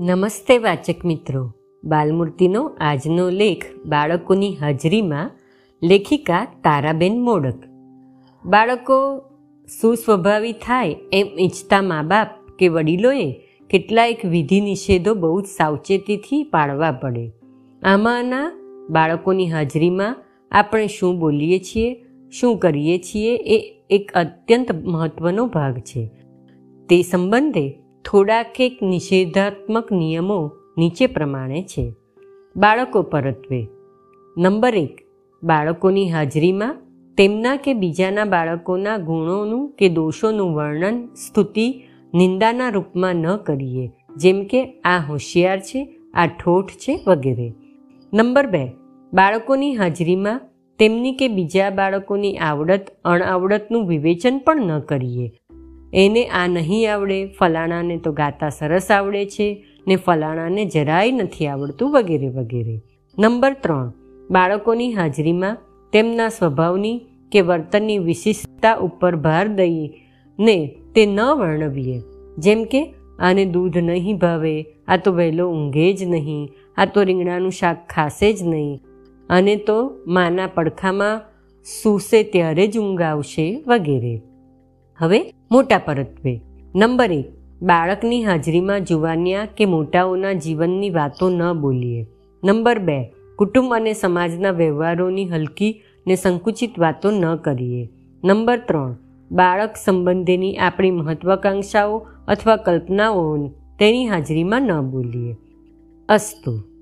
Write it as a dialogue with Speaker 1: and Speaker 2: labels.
Speaker 1: નમસ્તે વાચક મિત્રો. બાલમૂર્તિનો આજનો લેખ બાળકોની હાજરીમાં લેખિકા તારાબેન મોડક. બાળકો સુસ્વભાવી થાય એમ ઈચ્છતા મા બાપ કે વડીલોએ કેટલાયક વિધિ નિષેધો બહુ જ સાવચેતીથી પાળવા પડે. આમાંના બાળકોની હાજરીમાં આપણે શું બોલીએ છીએ, શું કરીએ છીએ એ એક અત્યંત મહત્વનો ભાગ છે. તે સંબંધે થોડાક એક નિષેધાત્મક નિયમો નીચે પ્રમાણે છે. બાળકો પરત્વે. નંબર એક. બાળકોની હાજરીમાં તેમના કે બીજાના બાળકોના ગુણોનું કે દોષોનું વર્ણન, સ્તુતિ, નિંદાના રૂપમાં ન કરીએ. જેમ કે આ હોશિયાર છે, આ ઠોઠ છે વગેરે. નંબર બે. બાળકોની હાજરીમાં તેમની કે બીજા બાળકોની આવડત અણઆવડતનું વિવેચન પણ ન કરીએ. એને આ નહીં આવડે, ફલાણાને તો ગાતા સરસ આવડે છે ને ફલાણાને જરાય નથી આવડતું વગેરે વગેરે. નંબર ત્રણ, બાળકોની હાજરીમાં તેમના સ્વભાવની કે વર્તનની વિશિષ્ટતા ઉપર ભાર દઈએ ને તે ન વર્ણવીએ. જેમ કે, આને દૂધ નહીં ભાવે, આ તો વહેલો ઊંઘે જ નહીં, આ તો રીંગણાનું શાક ખાશે જ નહીં. અને તો માના પડખામાં સૂસે ત્યારે જ ઊંઘ આવશે વગેરે. હવે મોટા પરત્વે. નંબર એક, બાળકની હાજરીમાં જુવાનિયા કે મોટાઓના જીવનની વાતો ન બોલીએ. નંબર બે, કુટુંબ અને સમાજના વ્યવહારોની હલકી ને સંકુચિત વાતો ન કરીએ. નંબર ત્રણ, બાળક સંબંધેની આપણી મહત્વાકાંક્ષાઓ અથવા કલ્પનાઓ તેની હાજરીમાં ન બોલીએ. અસ્તુ